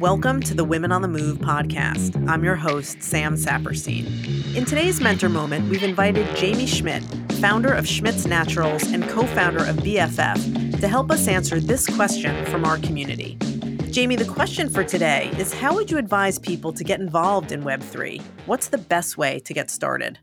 Welcome to the Women on the Move podcast. I'm your host, Sam Saperstein. In today's mentor moment, we've invited Jamie Schmidt, founder of Schmidt's Naturals and co founder of BFF, to help us answer this question from our community. Jamie, the question for today is How would you advise people to get involved in Web3? What's the best way to get started?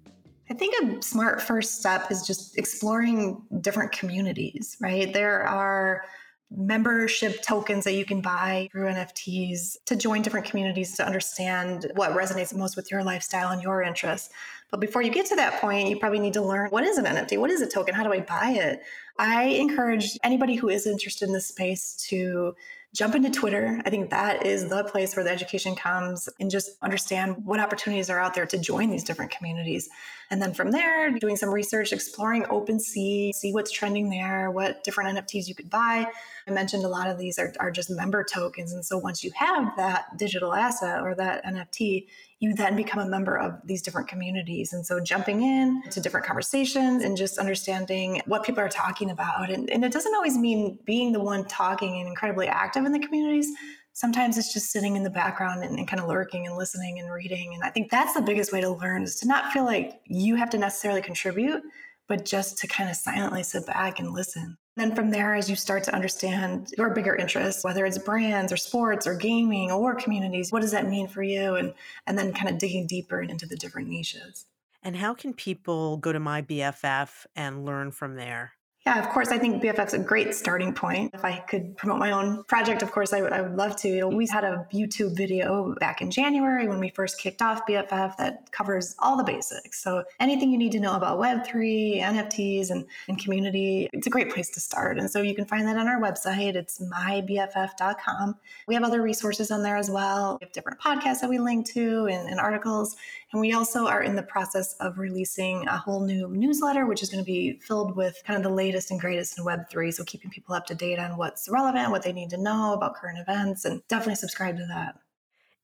I think a smart first step is just exploring different communities, right? There are membership tokens that you can buy through NFTs to join different communities to understand what resonates most with your lifestyle and your interests. But before you get to that point, you probably need to learn what is an NFT? What is a token? How do I buy it? I encourage anybody who is interested in this space to jump into Twitter. I think that is the place where the education comes and just understand what opportunities are out there to join these different communities. And then from there, doing some research, exploring OpenSea, see what's trending there, what different NFTs you could buy. I mentioned a lot of these are, are just member tokens. And so once you have that digital asset or that NFT, you then become a member of these different communities. And so jumping in to different conversations and just understanding what people are talking about. And, and it doesn't always mean being the one talking and incredibly active in the communities. Sometimes it's just sitting in the background and, and kind of lurking and listening and reading. And I think that's the biggest way to learn is to not feel like you have to necessarily contribute, but just to kind of silently sit back and listen. Then from there, as you start to understand your bigger interests, whether it's brands or sports or gaming or communities, what does that mean for you? And and then kind of digging deeper into the different niches. And how can people go to my BFF and learn from there? Yeah, of course. I think BFF's a great starting point. If I could promote my own project, of course, I would love to. You know, we had a YouTube video back in January when we first kicked off BFF that covers all the basics. So anything you need to know about Web3, NFTs, and, and community, it's a great place to start. And so you can find that on our website. It's mybff.com. We have other resources on there as well. We have different podcasts that we link to and, and articles. And we also are in the process of releasing a whole new newsletter, which is going to be filled with kind of the latest and greatest in Web3. So keeping people up to date on what's relevant, what they need to know about current events, and definitely subscribe to that.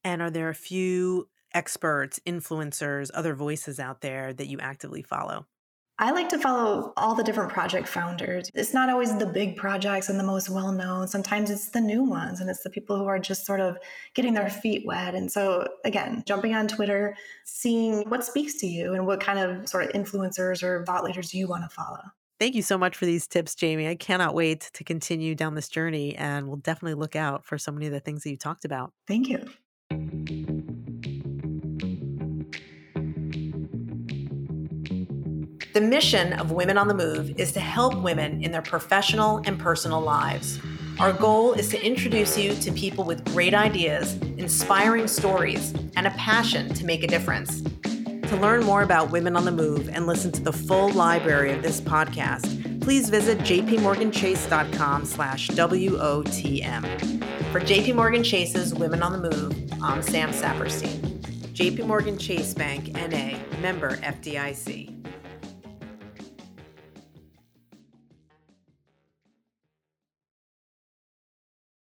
And are there a few experts, influencers, other voices out there that you actively follow? I like to follow all the different project founders. It's not always the big projects and the most well known. Sometimes it's the new ones and it's the people who are just sort of getting their feet wet. And so, again, jumping on Twitter, seeing what speaks to you and what kind of sort of influencers or thought leaders you want to follow. Thank you so much for these tips, Jamie. I cannot wait to continue down this journey and we'll definitely look out for so many of the things that you talked about. Thank you. The mission of Women on the Move is to help women in their professional and personal lives. Our goal is to introduce you to people with great ideas, inspiring stories, and a passion to make a difference. To learn more about Women on the Move and listen to the full library of this podcast, please visit jpmorganchase.com slash WOTM. For JP Morgan Chase's Women on the Move, I'm Sam Saperstein. JP Morgan Chase Bank, NA, member FDIC.